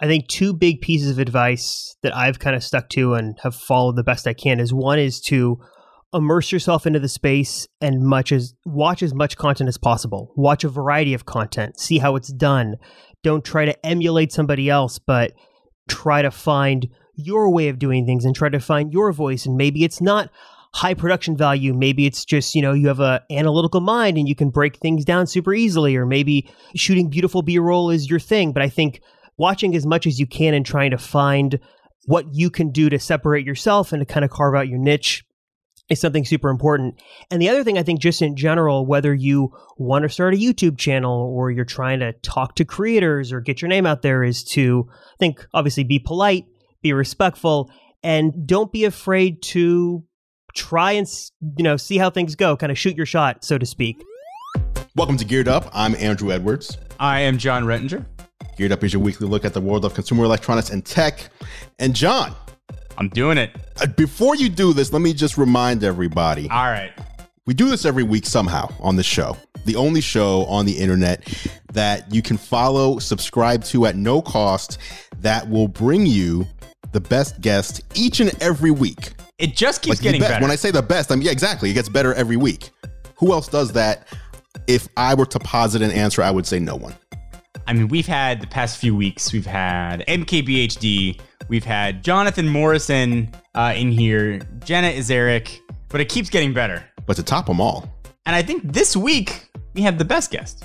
I think two big pieces of advice that I've kind of stuck to and have followed the best I can is one is to immerse yourself into the space and much as watch as much content as possible. Watch a variety of content, see how it's done. Don't try to emulate somebody else, but try to find your way of doing things and try to find your voice and maybe it's not high production value maybe it's just you know you have a analytical mind and you can break things down super easily or maybe shooting beautiful b-roll is your thing but i think watching as much as you can and trying to find what you can do to separate yourself and to kind of carve out your niche is something super important. And the other thing I think just in general, whether you want to start a YouTube channel or you're trying to talk to creators or get your name out there is to I think obviously be polite, be respectful, and don't be afraid to try and you know see how things go, kind of shoot your shot, so to speak. Welcome to Geared Up. I'm Andrew Edwards. I am Jon Rettinger. Geared Up is your weekly look at the world of consumer electronics and tech. And John, I'm doing it. Uh, before you do this, let me just remind everybody. All right. We do this every week somehow on the show. The only show on the internet that you can follow, subscribe to at no cost that will bring you the best guest each and every week. It just keeps like getting better. When I say the best, I mean, yeah, exactly. It gets better every week. Who else does that? If I were to posit an answer, I would say no one. I mean, we've had the past few weeks, we've had MKBHD, we've had Jonathan Morrison uh, in here, Jenna Ezarik, but it keeps getting better. But to top them all. And I think this week we have the best guest.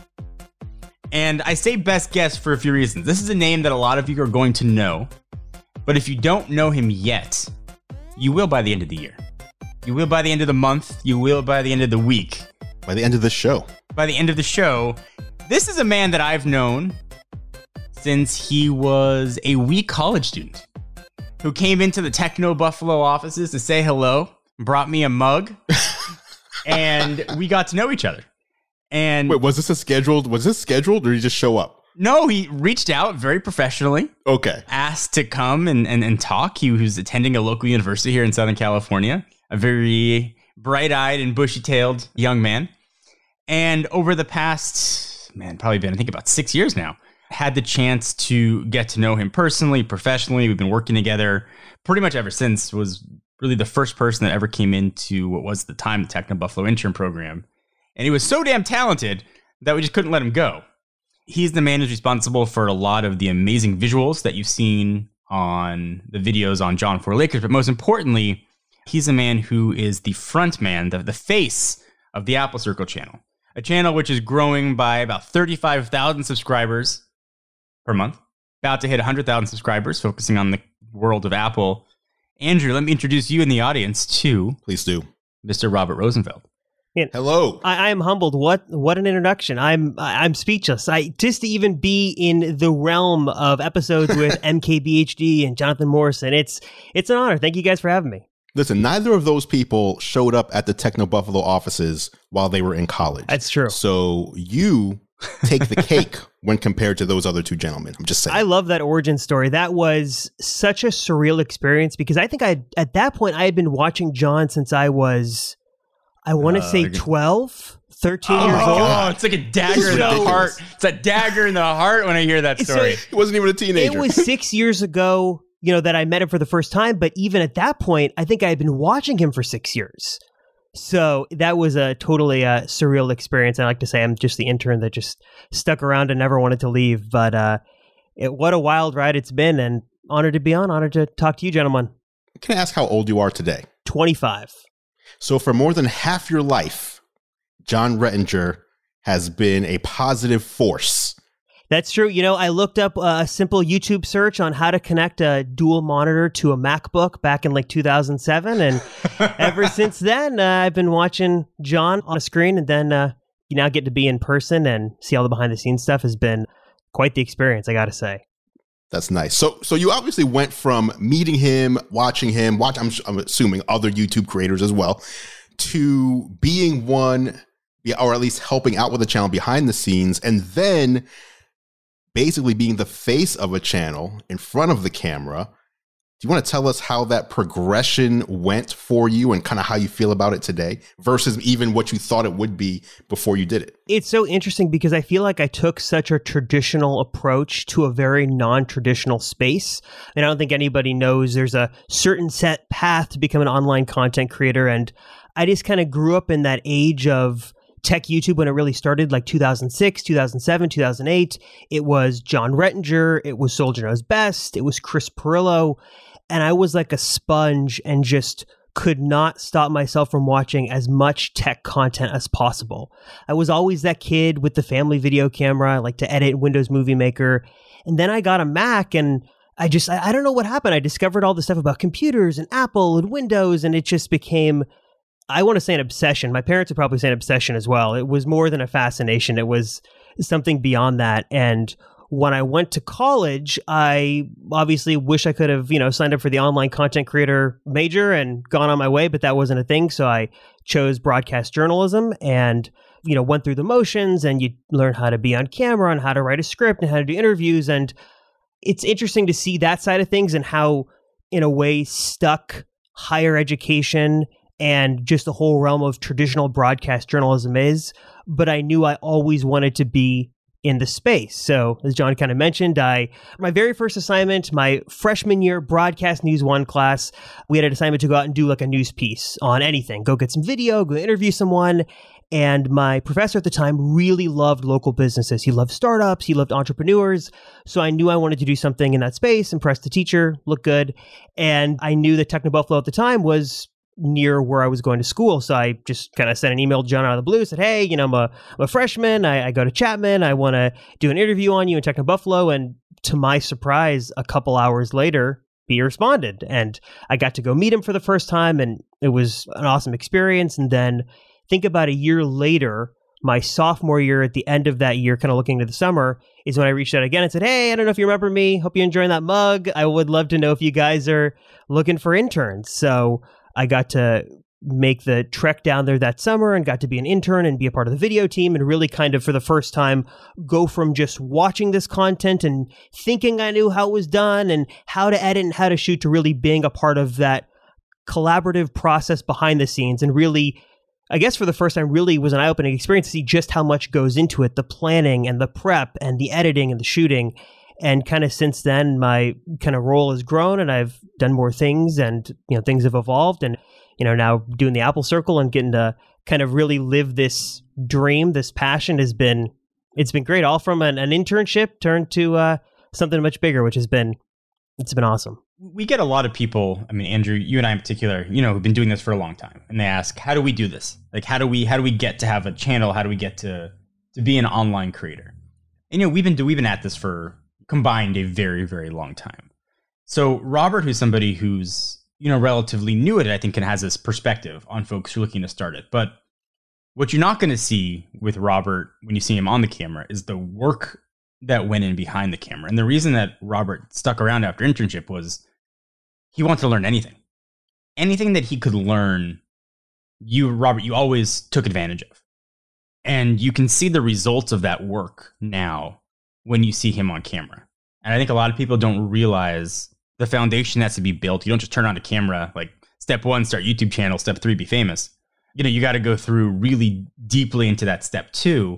And I say best guest for a few reasons. This is a name that a lot of you are going to know, but if you don't know him yet, you will by the end of the year. You will by the end of the month. You will by the end of the week. By the end of the show. By the end of the show. This is a man that I've known since he was a wee college student who came into the Techno Buffalo offices to say hello, brought me a mug, and we got to know each other. And wait, was this a scheduled? Was this scheduled, or did he just show up? No, he reached out very professionally. Okay. Asked to come and, and, and talk. He was attending a local university here in Southern California, a very bright eyed and bushy tailed young man. And over the past man, probably been, I think, about six years now. Had the chance to get to know him personally, professionally. We've been working together pretty much ever since. Was really the first person that ever came into what was the time the Techno Buffalo intern program. And he was so damn talented that we just couldn't let him go. He's the man who's responsible for a lot of the amazing visuals that you've seen on the videos on Jon4Lakers. But most importantly, he's a man who is the front man, the, the face of the Apple Circle channel a channel which is growing by about 35,000 subscribers per month, about to hit 100,000 subscribers, focusing on the world of Apple. Andrew, let me introduce you in the audience to please do Mr. Robert Rosenfeld. Hello. I, I, am humbled. What what an introduction. I'm I'm speechless. I just to even be in the realm of episodes with MKBHD and Jonathan Morrison. It's it's an honor. Thank you guys for having me. Listen, neither of those people showed up at the Techno Buffalo offices while they were in college. That's true. So you take the cake when compared to those other two gentlemen. I'm just saying. I love that origin story. That was such a surreal experience because I think I at that point I had been watching John since I was I want to uh, say 12. 13 oh years old. God. It's like a dagger in the heart. It's a dagger in the heart when I hear that story. So, he wasn't even a teenager. It was six years ago you know, that I met him for the first time. But even at that point, I think I had been watching him for six years. So that was a totally uh, surreal experience. I like to say I'm just the intern that just stuck around and never wanted to leave. But uh, it, what a wild ride it's been, and honored to be on. Honored to talk to you, gentlemen. Can I ask how old you are today? 25. So for more than half your life, Jon Rettinger has been a positive force that's true. You know, I looked up a simple YouTube search on how to connect a dual monitor to a MacBook back in like 2007. And ever since then, uh, I've been watching John on a screen and then uh, you now get to be in person and see all the behind the scenes stuff has been quite the experience, I got to say. That's nice. So, so you obviously went from meeting him, watching him, watch. I'm, I'm assuming other YouTube creators as well, to being one, or at least helping out with the channel behind the scenes, and then basically being the face of a channel in front of the camera Do you want to tell us how that progression went for you and kind of how you feel about it today versus even what you thought it would be before you did it? It's so interesting because I feel like I took such a traditional approach to a very non traditional space. And I don't think anybody knows there's a certain set path to become an online content creator. And I just kind of grew up in that age of tech YouTube when it really started, like 2006, 2007, 2008. It was Jon Rettinger, it was Soldier Knows Best, it was Chris Pirillo, and I was like a sponge and just could not stop myself from watching as much tech content as possible. I was always that kid with the family video camera, I like to edit Windows Movie Maker. And then I got a Mac and I just, I, I don't know what happened. I discovered all the stuff about computers and Apple and Windows, and it just became I want to say an obsession. My parents would probably say an obsession as well. It was more than a fascination. It was something beyond that. And when I went to college, I obviously wish I could have, you know, signed up for the online content creator major and gone on my way, but that wasn't a thing. So I chose broadcast journalism and, you know, went through the motions and you learn how to be on camera and how to write a script and how to do interviews. And it's interesting to see that side of things and how, in a way, stuck higher education and just the whole realm of traditional broadcast journalism is. But I knew I always wanted to be in the space. So, as John kind of mentioned, I my very first assignment, my freshman year broadcast news one class, we had an assignment to go out and do like a news piece on anything. Go get some video, go interview someone. And my professor at the time really loved local businesses. He loved startups, he loved entrepreneurs. So I knew I wanted to do something in that space, impress the teacher, look good. And I knew that Techno Buffalo at the time was near where I was going to school. So I just kind of sent an email to John out of the blue, said, Hey, you know, I'm a, I'm a freshman. I, I, go to Chapman. I want to do an interview on you in Techno Buffalo. And to my surprise, a couple hours later, he responded. And I got to go meet him for the first time. And it was an awesome experience. And then think about a year later, my sophomore year at the end of that year, kind of looking to the summer, is when I reached out again and said, Hey, I don't know if you remember me. Hope you're enjoying that mug. I would love to know if you guys are looking for interns. So I got to make the trek down there that summer and got to be an intern and be a part of the video team and really kind of for the first time go from just watching this content and thinking I knew how it was done and how to edit and how to shoot to really being a part of that collaborative process behind the scenes and really I guess for the first time really was an eye-opening experience to see just how much goes into it the planning and the prep and the editing and the shooting and kind of since then my kind of role has grown and I've done more things and you know things have evolved and you know now doing the Apple Circle and getting to kind of really live this dream this passion has been it's been great all from an, an internship turned to uh, something much bigger which has been it's been awesome. We get a lot of people i mean andrew you and i in particular you know who've been doing this for a long time and they ask how do we do this? Like how do we how do we get to have a channel? How do we get to to be an online creator? And you know we've been we've been at this for combined a very, very long time. So Robert, who's somebody who's you know relatively new at it, I think, can has this perspective on folks who are looking to start it. But what you're not going to see with Robert when you see him on the camera is the work that went in behind the camera. And the reason that Robert stuck around after internship was he wanted to learn anything. Anything that he could learn, you, Robert, you always took advantage of. And you can see the results of that work now when you see him on camera. And I think a lot of people don't realize the foundation has to be built. You don't just turn on a camera like step one, start YouTube channel, step three, be famous. You know, you got to go through really deeply into that step two.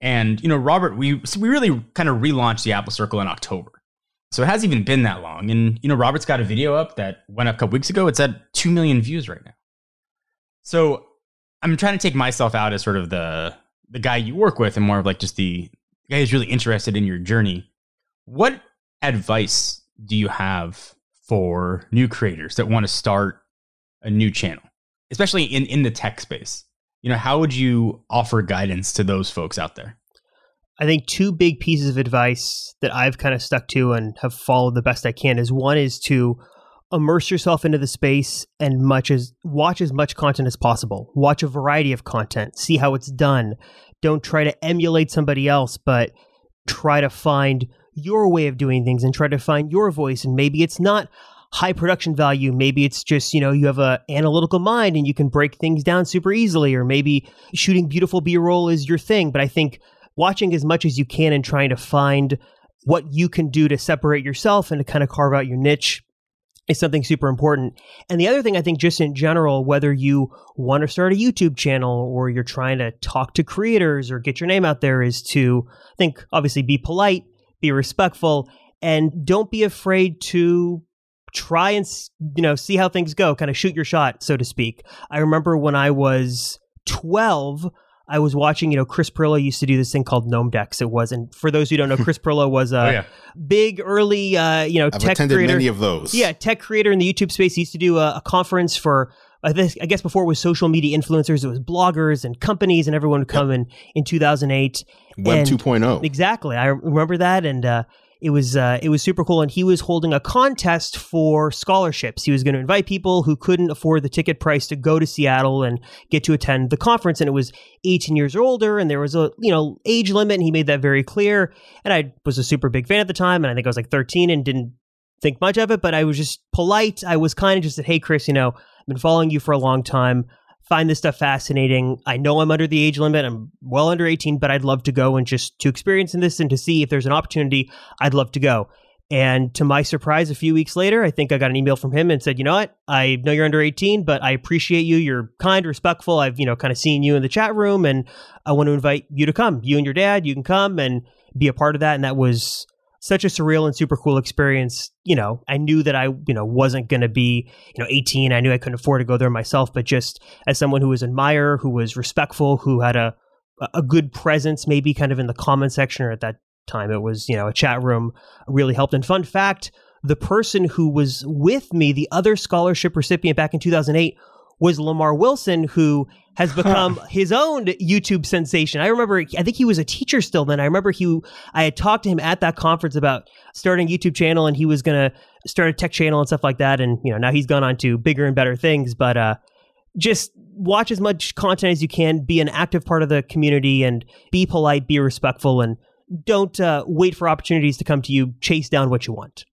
And, you know, Robert, we so we really kind of relaunched the Apple Circle in October. So it hasn't even been that long. And, you know, Robert's got a video up that went up a couple weeks ago. It's at 2 million views right now. So I'm trying to take myself out as sort of the the guy you work with and more of like just the guy who's really interested in your journey, what advice do you have for new creators that want to start a new channel, especially in, in the tech space? You know, how would you offer guidance to those folks out there? I think two big pieces of advice that I've kind of stuck to and have followed the best I can is one is to immerse yourself into the space and much as watch as much content as possible. Watch a variety of content, see how it's done, don't try to emulate somebody else, but try to find your way of doing things and try to find your voice. And maybe it's not high production value. Maybe it's just, you know, you have a analytical mind and you can break things down super easily, or maybe shooting beautiful B roll is your thing. But I think watching as much as you can and trying to find what you can do to separate yourself and to kind of carve out your niche is something super important. And the other thing I think, just in general, whether you want to start a YouTube channel or you're trying to talk to creators or get your name out there, is to I think obviously be polite, be respectful, and don't be afraid to try and you know see how things go kind of shoot your shot so to speak i remember when i was 12 I was watching, you know, Chris Pirillo used to do this thing called Gnomedex. It was, and for those who don't know, Chris Pirillo was a Oh, yeah. big early, uh, you know, I've tech attended creator. many of those. Yeah, tech creator in the YouTube space. He used to do a, a conference for, I, guess before it was social media influencers, it was bloggers and companies, and everyone would come in in 2008. Web And- 2.0. Exactly, I remember that, and uh, it was uh, it was super cool. And he was holding a contest for scholarships. He was going to invite people who couldn't afford the ticket price to go to Seattle and get to attend the conference. And it was 18 years or older, and there was a you know age limit, and he made that very clear. And I was a super big fan at the time, and I think I was like 13 and didn't think much of it, but I was just polite. I was kind of just said, "Hey, Chris, you know, I've been following you for a long time." Find this stuff fascinating. I know I'm under the age limit. I'm well under 18, but I'd love to go and just to experience in this and to see if there's an opportunity. I'd love to go. And to my surprise, a few weeks later, I think I got an email from him and said, "You know what? I know you're under 18, but I appreciate you. You're kind, respectful. I've you know kind of seen you in the chat room, and I want to invite you to come. You and your dad, you can come and be a part of that." And that was such a surreal and super cool experience. You know, I knew that I, you know, wasn't going to be, you know, 18. I knew I couldn't afford to go there myself, but just as someone who was admire, who was respectful, who had a a good presence, maybe kind of in the comment section or at that time it was, you know, a chat room really helped. And fun fact, the person who was with me, the other scholarship recipient back in 2008 was Lamar Wilson, who has become his own YouTube sensation. I remember, I think he was a teacher still then. I remember he, I had talked to him at that conference about starting a YouTube channel and he was going to start a tech channel and stuff like that. And, you know, now he's gone on to bigger and better things, but, uh, just watch as much content as you can, be an active part of the community and be polite, be respectful, and don't uh, wait for opportunities to come to you. Chase down what you want.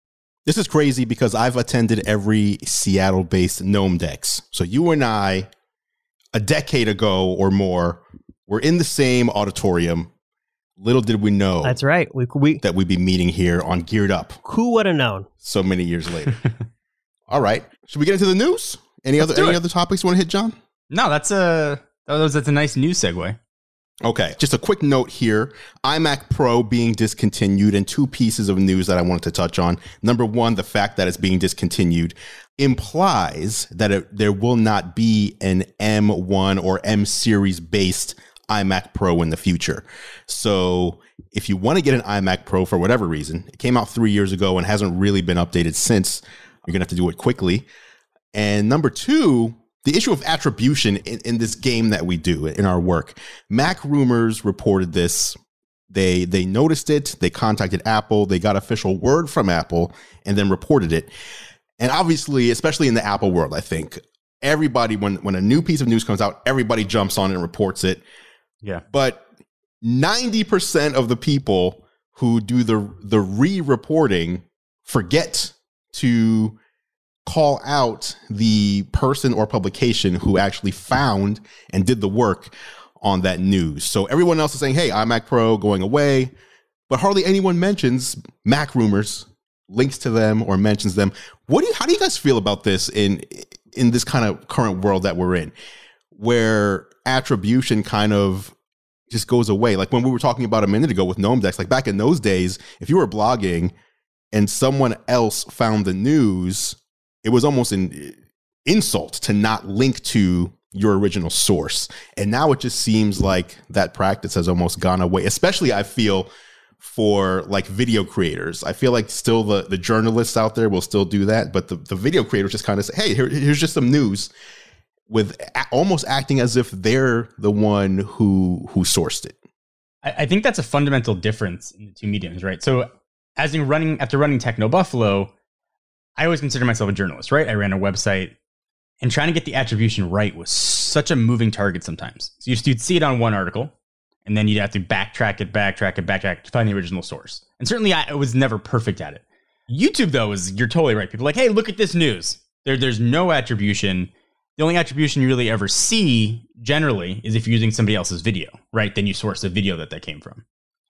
This is crazy because I've attended every Seattle based Gnomedex. So you and I, a decade ago or more, were in the same auditorium. Little did we know That's right. We, we that we'd be meeting here on Geared Up who would have known? so many years later. All right. Should we get into the news? Any Let's other any it. other topics you want to hit, John? No, that's a that was that's a nice news segue. Okay, just a quick note here iMac Pro being discontinued, and two pieces of news that I wanted to touch on. Number one, the fact that it's being discontinued implies that it, there will not be an M1 or M series based iMac Pro in the future. So, if you want to get an iMac Pro for whatever reason, it came out three years ago and hasn't really been updated since, you're going to have to do it quickly. And number two, the issue of attribution in, in this game that we do in our work. Mac Rumors reported this. They they noticed it. They contacted Apple. They got official word from Apple and then reported it. And obviously, especially in the Apple world, I think everybody when when a new piece of news comes out, everybody jumps on it and reports it. Yeah. But 90% of the people who do the the re-reporting forget to call out the person or publication who actually found and did the work on that news. So everyone else is saying, "Hey, iMac Pro going away," but hardly anyone mentions Mac rumors, links to them, or mentions them. What do you? How do you guys feel about this in in this kind of current world that we're in, where attribution kind of just goes away? Like when we were talking about a minute ago with Gnomedex, like back in those days, if you were blogging and someone else found the news, it was almost an eh, insult to not link to your original source. And now it just seems like that practice has almost gone away, especially I feel for like video creators. I feel like still the, the journalists out there will still do that, but the, the video creators just kind of say, hey, here, here's just some news with a- almost acting as if they're the one who who sourced it. I, I think that's a fundamental difference in the two mediums, right? So, as in running after running Techno Buffalo, I always consider myself a journalist, right? I ran a website, and trying to get the attribution right was such a moving target sometimes. So you'd see it on one article, and then you'd have to backtrack it, backtrack it, backtrack to find the original source. And certainly, I was never perfect at it. YouTube, though, is you're totally right. People like, hey, look at this news. There, there's no attribution. The only attribution you really ever see generally is if you're using somebody else's video, right? Then you source the video that that came from.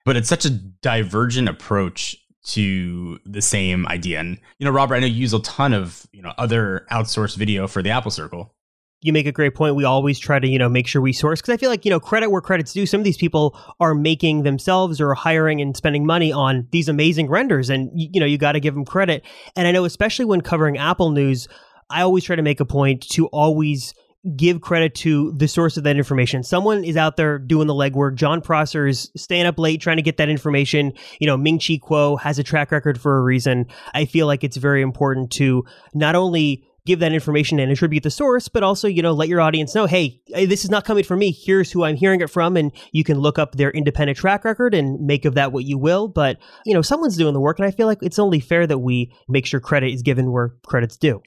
But it's such a divergent approach to the same idea. And you know, Robert, I know you use a ton of you know other outsourced video for the Apple Circle. You make a great point. We always try to, you know, make sure we source because I feel like, you know, credit where credit's due. Some of these people are making themselves or hiring and spending money on these amazing renders, and you know, you got to give them credit. And I know, especially when covering Apple news, I always try to make a point to always give credit to the source of that information. Someone is out there doing the legwork. Jon Prosser is staying up late trying to get that information. You know, Ming Chi Kuo has a track record for a reason. I feel like it's very important to not only give that information and attribute the source, but also, you know, let your audience know, hey, this is not coming from me. Here's who I'm hearing it from. And you can look up their independent track record and make of that what you will. But, you know, someone's doing the work. And I feel like it's only fair that we make sure credit is given where credit's due.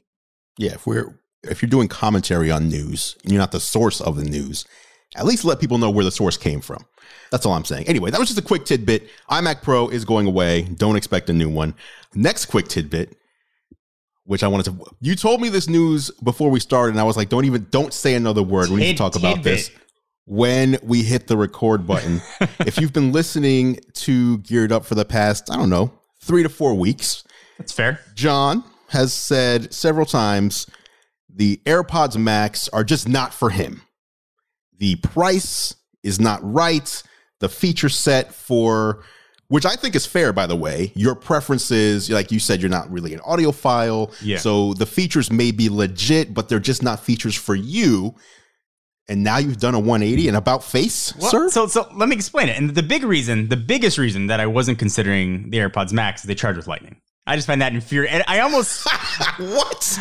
Yeah, if we're if you're doing commentary on news and you're not the source of the news, at least let people know where the source came from. That's all I'm saying. Anyway, that was just a quick tidbit. iMac Pro is going away. Don't expect a new one. Next quick tidbit, which I wanted to. You told me this news before we started, and I was like, don't even, don't say another word. We need to talk about this when we hit the record button. if you've been listening to Geared Up for the past, I don't know, three to four weeks, That's fair. John has said several times the AirPods Max are just not for him. The price is not right. The feature set for which I think is fair, by the way. Your preferences, like you said, you're not really an audiophile. Yeah. So the features may be legit, but they're just not features for you. And now you've done a 180 and about face, Well, sir? So, so let me explain it. And the big reason, the biggest reason that I wasn't considering the AirPods Max is they charge with Lightning. I just find that infuriating. I almost, what?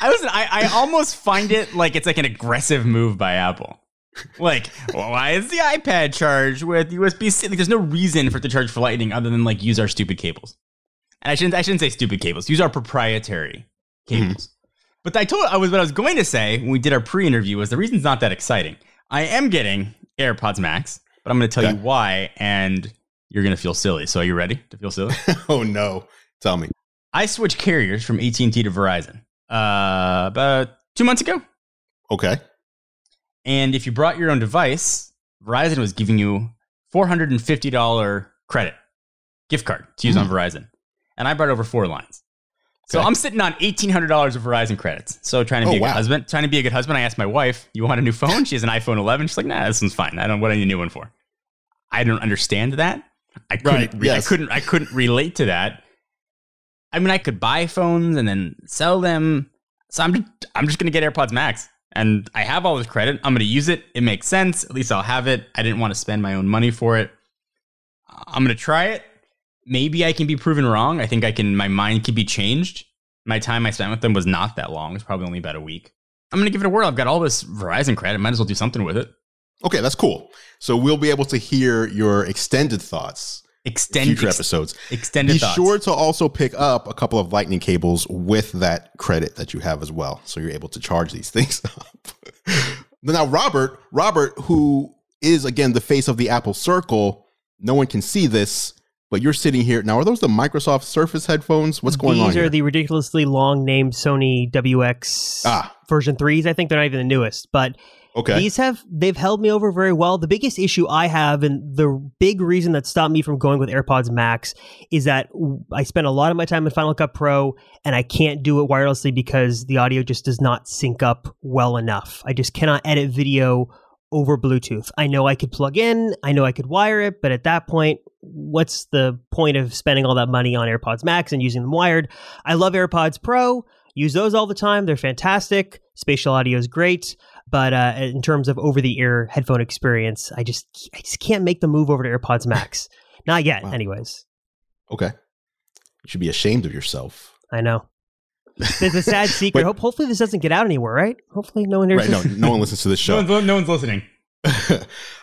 I was, I, I almost find it like it's like an aggressive move by Apple. Like, well, why is the iPad charged with USB C? Like, there's no reason for it to charge for Lightning other than like use our stupid cables. And I shouldn't, I shouldn't say stupid cables. Use our proprietary cables. Mm-hmm. But I told I was what I was going to say when we did our pre-interview was the reason's not that exciting. I am getting AirPods Max, but I'm going to tell Okay. you why, and you're going to feel silly. So are you ready to feel silly? oh, no. Tell me. I switched carriers from AT&T to Verizon uh, about two months ago. Okay. And if you brought your own device, Verizon was giving you $450 credit gift card to use on Verizon. And I brought over four lines. So Okay. I'm sitting on $1,800 of Verizon credits. So trying to be Oh, a good wow. husband, trying to be a good husband. I asked my wife, you want a new phone? She has an iPhone 11. She's like, nah, this one's fine. I don't, what I need a new one for? I don't understand that. I couldn't, Right, yes. I couldn't, I couldn't relate to that. I mean, I could buy phones and then sell them. So I'm just, I'm just to get AirPods Max. And I have all this credit. I'm to use it. It makes sense. At least I'll have it. I didn't want to spend my own money for it. Uh, I'm going to try it. Maybe I can be proven wrong. I think I can, my mind can be changed. My time I spent with them was not that long. It's probably only about a week. I'm to give it a whirl. I've got all this Verizon credit. Might as well do something with it. Okay, that's cool. So we'll be able to hear your extended thoughts Extend, future ex- episodes. extended Be thoughts. sure to also pick up a couple of lightning cables with that credit that you have as well, so you're able to charge these things up. now, Robert, Robert, who is again the face of the Apple Circle, no one can see this, but you're sitting here now. Are those the Microsoft Surface headphones? What's going These on These are here? the ridiculously long named Sony WX ah, version threes. I think they're not even the newest, but okay. these have they've held me over very well. The biggest issue I have, and the big reason that stopped me from going with AirPods Max, is that I spend a lot of my time in Final Cut Pro, and I can't do it wirelessly because the audio just does not sync up well enough. I just cannot edit video over Bluetooth. I know I could plug in, I know I could wire it, but at that point, what's the point of spending all that money on AirPods Max and using them wired? I love AirPods Pro, use those all the time. They're fantastic. Spatial audio is great, but uh, in terms of over-the-ear headphone experience, I just I just can't make the move over to AirPods Max. Not yet, Wow. anyways. okay. You should be ashamed of yourself. I know. There's a sad secret. Wait. Hope, hopefully, this doesn't get out anywhere, right? Hopefully, no one hears Right? No, no one listens to this show. no, one's, no one's listening.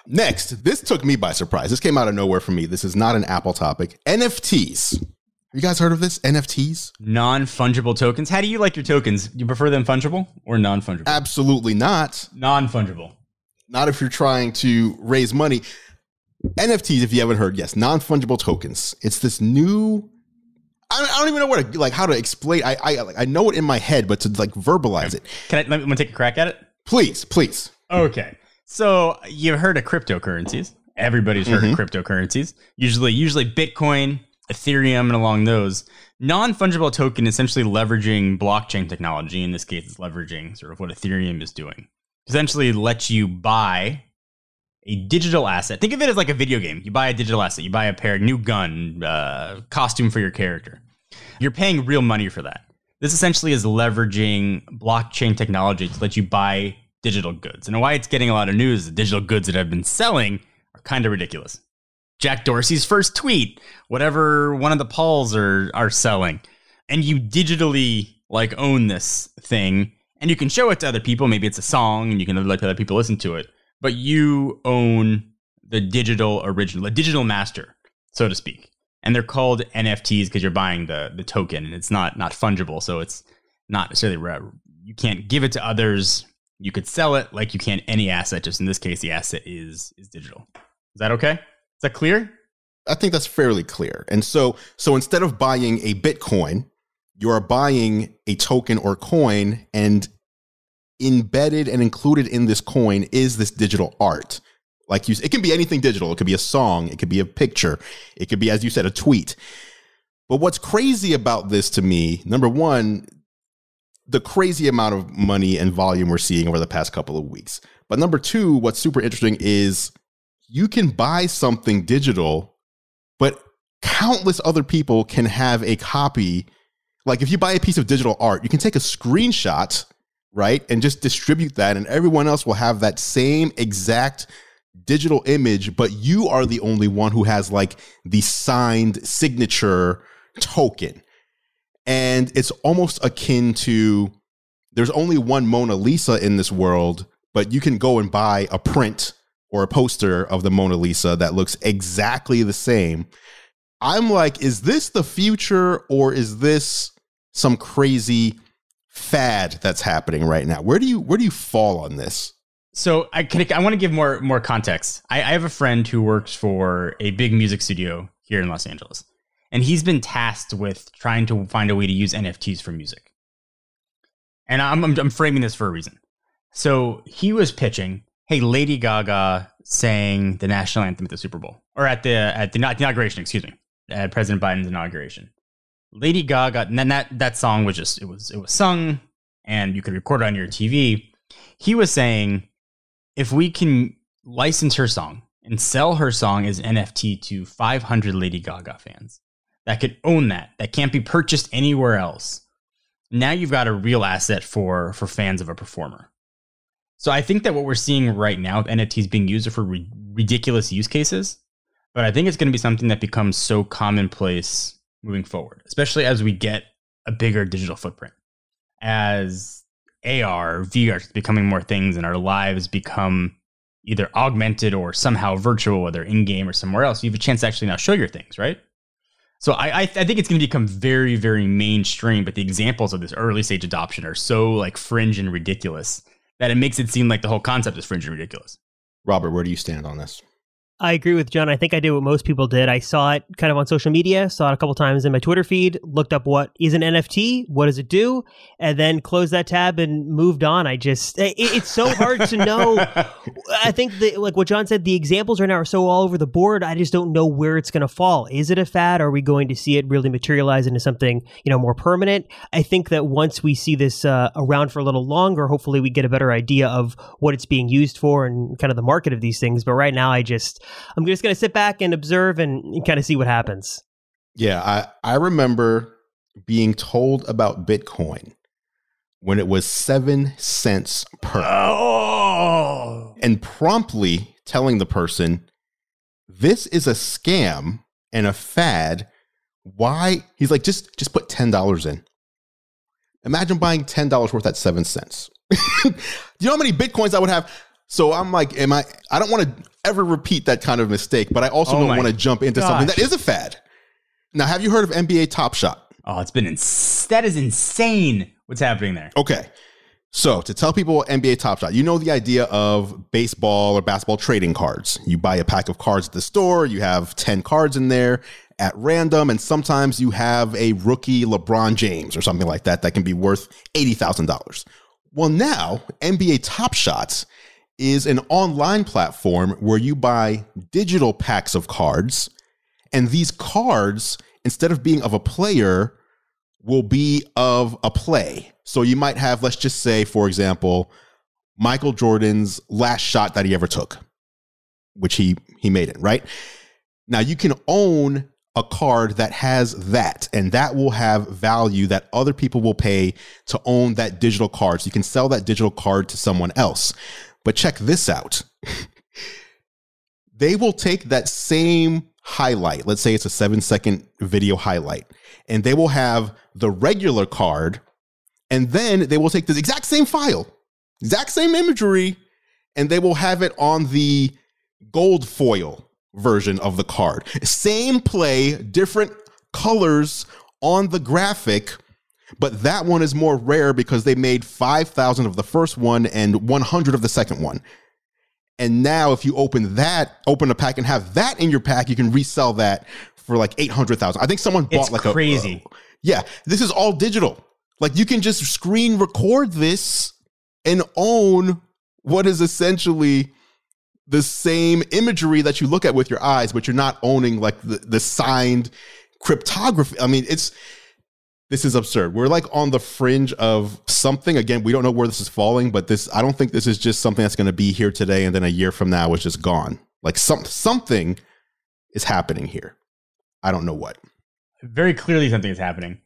Next, this took me by surprise. This came out of nowhere for me. This is not an Apple topic. NFTs. You guys heard of this? NFTs? Non fungible tokens. How do you like your tokens? You prefer them fungible or non fungible? Absolutely not. non fungible. Not if you're trying to raise money. NFTs, if you haven't heard, yes, non fungible tokens. It's this new. I don't, I don't even know what to, like how to explain. I I like, I know it in my head, but to like verbalize it, Can I let me take a crack at it? please, please. Okay. So you've heard of cryptocurrencies. Everybody's heard Mhm. of cryptocurrencies. Usually, usually Bitcoin Ethereum and along those. Non fungible token essentially leveraging blockchain technology. In this case, it's leveraging sort of what Ethereum is doing. Essentially, lets you buy a digital asset. Think of it as like a video game. You buy a digital asset. You buy a pair, new gun, uh, costume for your character. You're paying real money for that. This essentially is leveraging blockchain technology to let you buy digital goods. And why it's getting a lot of news, the digital goods that have been selling are kind of ridiculous. Jack Dorsey's first tweet, whatever one of the Pauls are are selling, and you digitally like own this thing, and you can show it to other people. Maybe it's a song, and you can let other people listen to it. But you own the digital original, the digital master, so to speak. And they're called NFTs because you're buying the the token, and it's not not fungible, so it's not necessarily you can't give it to others. You could sell it like you can any asset. Just in this case, the asset is is digital. Is that okay? Is that clear? I think that's fairly clear. And so so instead of buying a Bitcoin, you are buying a token or coin and embedded and included in this coin is this digital art. Like you it can be anything digital. It could be a song, it could be a picture, it could be as you said a tweet. But what's crazy about this to me, number 1, the crazy amount of money and volume we're seeing over the past couple of weeks. But number 2, what's super interesting is you can buy something digital, but countless other people can have a copy. Like if you buy a piece of digital art, you can take a screenshot, right? And just distribute that, and everyone else will have that same exact digital image, but you are the only one who has like the signed signature token. And it's almost akin to there's only one Mona Lisa in this world, but you can go and buy a print or a poster of the Mona Lisa that looks exactly the same. I'm like, is this the future or is this some crazy fad that's happening right now? Where do you where do you fall on this? So I can I want to give more more context. I, I have a friend who works for a big music studio here in Los Angeles, and he's been tasked with trying to find a way to use NFTs for music. And I'm, I'm, I'm framing this for a reason. So he was pitching hey, Lady Gaga sang the national anthem at the Super Bowl or at the at the inauguration, excuse me, at President Biden's inauguration. Lady Gaga, and then that that song was just it was it was sung, and you could record it on your TV. He was saying, if we can license her song and sell her song as NFT to 500 Lady Gaga fans that could own that, that can't be purchased anywhere else. Now you've got a real asset for for fans of a performer. So I think that what we're seeing right now with NFTs being used for ri- ridiculous use cases, but I think it's going to be something that becomes so commonplace moving forward, especially as we get a bigger digital footprint. As AR, VR is becoming more things and our lives become either augmented or somehow virtual, whether in game or somewhere else, you have a chance to actually now show your things, right? So I, I, I think it's going to become very, very mainstream, but the examples of this early stage adoption are so like fringe and ridiculous that it makes it seem like the whole concept is fringe and ridiculous. Robert, where do you stand on this? I agree with John. I think I did what most people did. I saw it kind of on social media, saw it a couple times in my Twitter feed, looked up what is an NFT, what does it do, and then closed that tab and moved on. I just, it, it's so hard to know. I think that, like what John said, the examples right now are so all over the board. I just don't know where it's going to fall. Is it a fad? Are we going to see it really materialize into something, you know, more permanent? I think that once we see this uh, around for a little longer, hopefully we get a better idea of what it's being used for and kind of the market of these things. But right now, I just, I'm just going to sit back and observe and, and kind of see what happens. Yeah, I, I remember being told about Bitcoin when it was seven cents per. Oh. And promptly telling the person, this is a scam and a fad. Why? He's like, just just put ten dollars in. Imagine buying ten dollars worth at seven cents. Do you know how many bitcoins I would have? So I'm like, am I? I don't want to ever repeat that kind of mistake, but I also Oh don't want to jump into something that is a fad. Now, have you heard of NBA Top Shot? Oh, it's been ins- that is insane. What's happening there? Okay. So to tell people NBA Top Shot, you know the idea of baseball or basketball trading cards. You buy a pack of cards at the store, you have 10 cards in there at random, and sometimes you have a rookie LeBron James or something like that that can be worth $80,000. Well, now NBA Top Shots is an online platform where you buy digital packs of cards and these cards instead of being of a player, will be of a play. So you might have, let's just say, for example, Michael Jordan's last shot that he ever took, which he he made it, right? Now you can own a card that has that, and that will have value that other people will pay to own that digital card. So you can sell that digital card to someone else. But check this out. they will take that same highlight. Let's say it's a seven second video highlight, and they will have the regular card, and then they will take the exact same file, exact same imagery, and they will have it on the gold foil version of the card. Same play, different colors on the graphic, but that one is more rare because they made 5,000 of the first one and 100 of the second one. And now, if you open that, open a pack and have that in your pack, you can resell that for like 800,000. I think someone bought It's like crazy. a. Uh, yeah, this is all digital. Like you can just screen record this and own what is essentially the same imagery that you look at with your eyes, but you're not owning like the, the signed cryptography. I mean, it's this is absurd. We're like on the fringe of something. Again, we don't know where this is falling, but this I don't think this is just something that's going to be here today and then a year from now is just gone. Like some something is happening here. I don't know what. Very clearly, something is happening.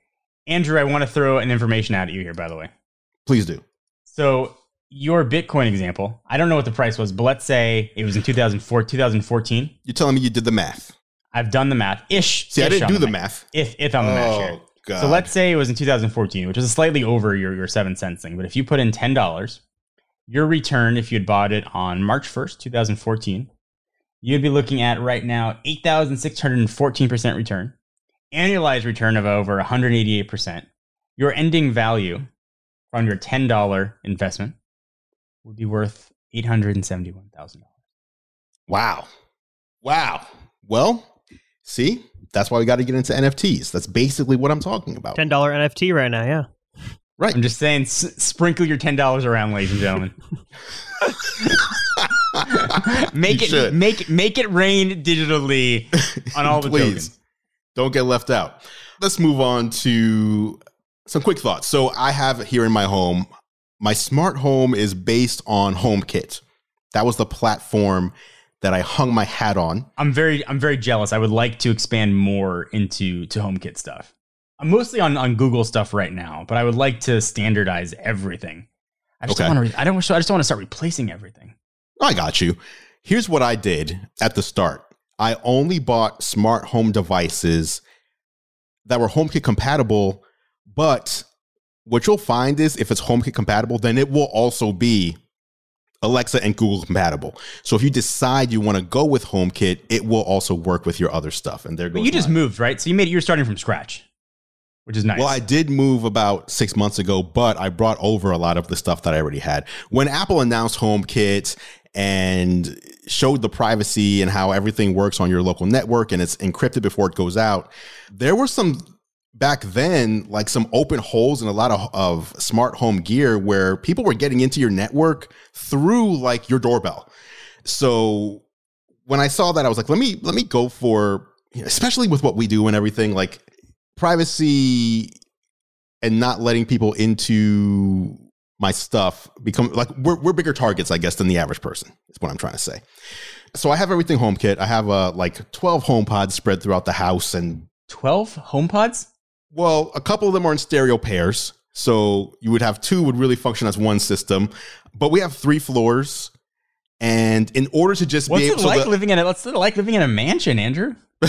Andrew, I want to throw an information out at you here, by the way. Please do. So, your Bitcoin example, I don't know what the price was, but let's say it was in 2004, 2014. You're telling me you did the math. I've done the math. Ish. See, I didn't do the math. If, if on the math here. Oh. God. So let's say it was in 2014, which is slightly over your, your seven cents thing. But if you put in $10, your return, if you had bought it on March 1st, 2014, you'd be looking at right now 8,614% return, annualized return of over 188%. Your ending value from your $10 investment would be worth $871,000. Wow. Wow. Well, see, that's why we got to get into NFTs. That's basically what I'm talking about. Ten dollar NFT right now. Yeah. Right. I'm just saying, s- sprinkle your $10 around, ladies and gentlemen. make You it should. make make it rain digitally on all the Please tokens. don't get left out. Let's move on to some quick thoughts. So I have here in my home. My smart home is based on HomeKit. That was the platform that I hung my hat on. I'm very I'm very jealous. I would like to expand more into to HomeKit stuff. I'm mostly on on Google stuff right now, but I would like to standardize everything. I just Okay. don't want to. I don't. I just don't want to start replacing everything. I got you. Here's what I did at the start. I only bought smart home devices that were HomeKit compatible, but what you'll find is if it's HomeKit compatible, then it will also be Alexa and Google compatible. So if you decide you want to go with HomeKit, it will also work with your other stuff. And there goes But you just my- moved, right? So you made it. You're starting from scratch, which is nice. Well, I did move about six months ago, but I brought over a lot of the stuff that I already had. When Apple announced HomeKit and showed the privacy and how everything works on your local network and it's encrypted before it goes out, there were some back then like some open holes in a lot of, of smart home gear where people were getting into your network through like your doorbell. So when I saw that, I was like, let me let me go for especially with what we do and everything like privacy and not letting people into my stuff become like we're, we're bigger targets i guess than the average person is what i'm trying to say so i have everything homekit i have uh, like 12 home pods spread throughout the house and Twelve HomePods. Well a couple of them are in stereo pairs so you would have two would really function as one system but we have three floors and in order to just What's be it able so like the- living in a? What's it like living in a mansion, Andrew?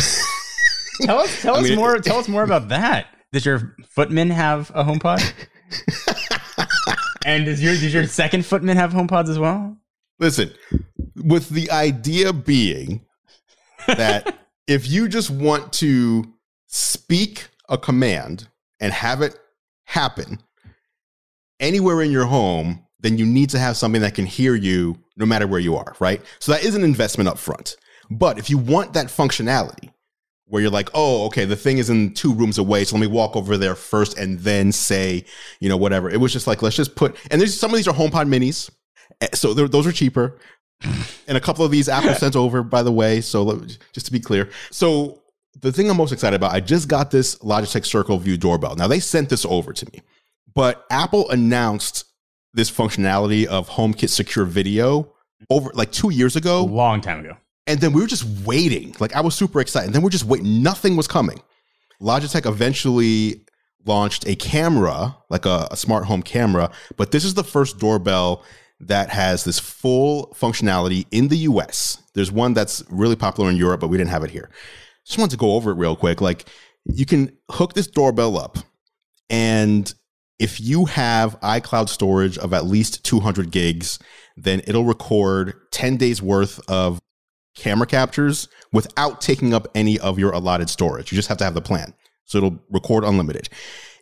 tell us. Tell I us mean, more. it- Tell us more about that. Does your footman have a HomePod? and does your does your second footman have HomePods as well? Listen, with the idea being that if you just want to speak a command and have it happen anywhere in your home, then you need to have something that can hear you no matter where you are, right? So that is an investment up front. But if you want that functionality where you're like, oh, okay, the thing is in two rooms away, so let me walk over there first and then say, you know, whatever. It was just like, let's just put, and there's some of these are HomePod minis. Eh, So those are cheaper. and a couple of these Apple sent over, by the way. So let- just to be clear. So the thing I'm most excited about, I just got this Logitech Circle View doorbell. Now they sent this over to me, but Apple announced this functionality of HomeKit secure video over like two years A ago. long time ago. And then we were just waiting. Like I was super excited. And then we're just waiting. Nothing was coming. Logitech eventually launched a camera, like a, a smart home camera, but this is the first doorbell that has this full functionality in the US. There's one that's really popular in Europe, but we didn't have it here. Just wanted to go over it real quick. Like you can hook this doorbell up, and if you have iCloud storage of at least 200 gigs, then it'll record 10 days worth of camera captures without taking up any of your allotted storage. You just have to have the plan. So it'll record unlimited.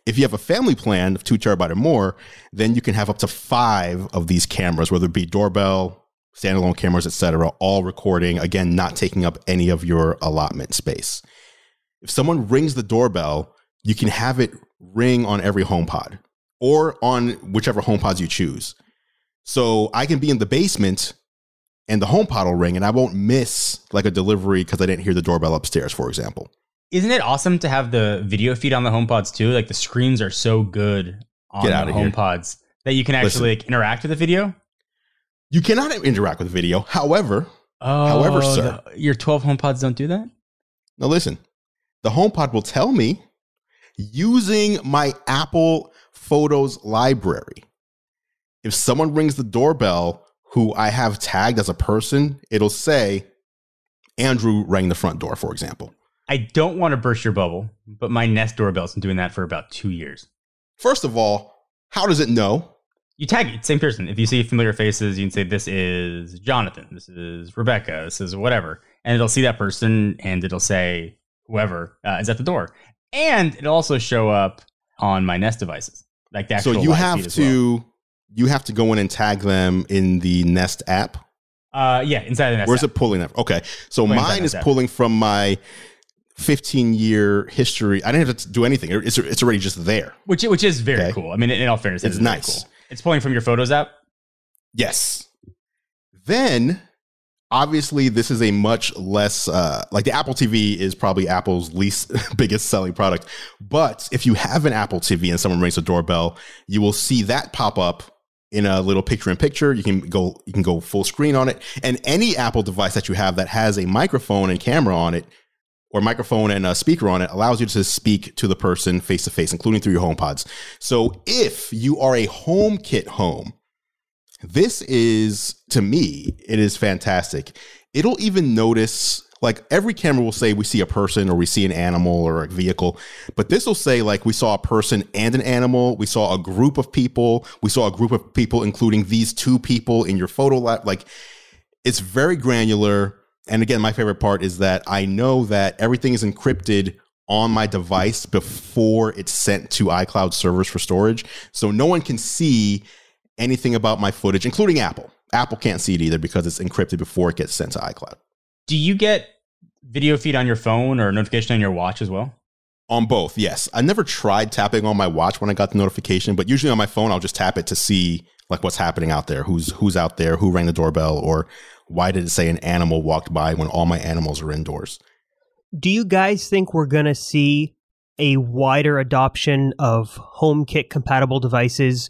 If you have a family plan of two terabyte or more, then you can have up to five of these cameras, whether it be doorbell, standalone cameras, etc., all recording, again, not taking up any of your allotment space. If someone rings the doorbell, you can have it ring on every HomePod or on whichever HomePods you choose. So I can be in the basement and the HomePod will ring and I won't miss like a delivery because I didn't hear the doorbell upstairs, for example. Isn't it awesome to have the video feed on the HomePods too? Like the screens are so good on Get the outta here. HomePods that you can actually Listen. like interact with the video. You cannot interact with video. However, Oh, However, sir- the- your 12 HomePods don't do that? now listen, the HomePod will tell me using my Apple Photos library. If someone rings the doorbell who I have tagged as a person, it'll say Andrew rang the front door, for example. I don't want to burst your bubble, but my Nest doorbell's been doing that for about two years. First of all, how does it know? You tag it, same person. If you see familiar faces, you can say, This is Jonathan, this is Rebecca, this is whatever. And it'll see that person and it'll say, Whoever uh, is at the door. And it'll also show up on my Nest devices. Like the So you have as well. to you have to go in and tag them in the Nest app. Uh, yeah, inside the Nest. Where's app. it pulling that? Okay, so Pulling mine is pulling from my 15 year history. I didn't have to do anything. It's it's already just there. Which which is very Okay. cool. I mean, in all fairness, it It's nice. cool. It's pulling from your Photos app. Yes. Then, obviously, this is a much less uh, like the Apple TV is probably Apple's least biggest selling product. But if you have an Apple TV and someone rings the doorbell, you will see that pop up in a little picture in picture. You can go you can go full screen on it, and any Apple device that you have that has a microphone and camera on it. Or microphone and a speaker on it allows you to speak to the person face to face, including through your HomePods. So if you are a HomeKit home, this is to me it is fantastic. It'll even notice like every camera will say we see a person or we see an animal or a vehicle but this will say like we saw a person and an animal we saw a group of people we saw a group of people including these two people in your photo lab. Like it's very granular and again my favorite part is that i know that everything is encrypted on my device before it's sent to iCloud servers for storage. So no one can see anything about my footage, including Apple. Apple can't see it either because it's encrypted before it gets sent to iCloud. Do you get video feed on your phone or notification on your watch as well? On both, yes. I never tried tapping on my watch when I got the notification, but usually on my phone I'll just tap it to see like what's happening out there, who's who's out there, who rang the doorbell, or why did it say an animal walked by when all my animals are indoors. Do you guys think we're going to see a wider adoption of HomeKit compatible devices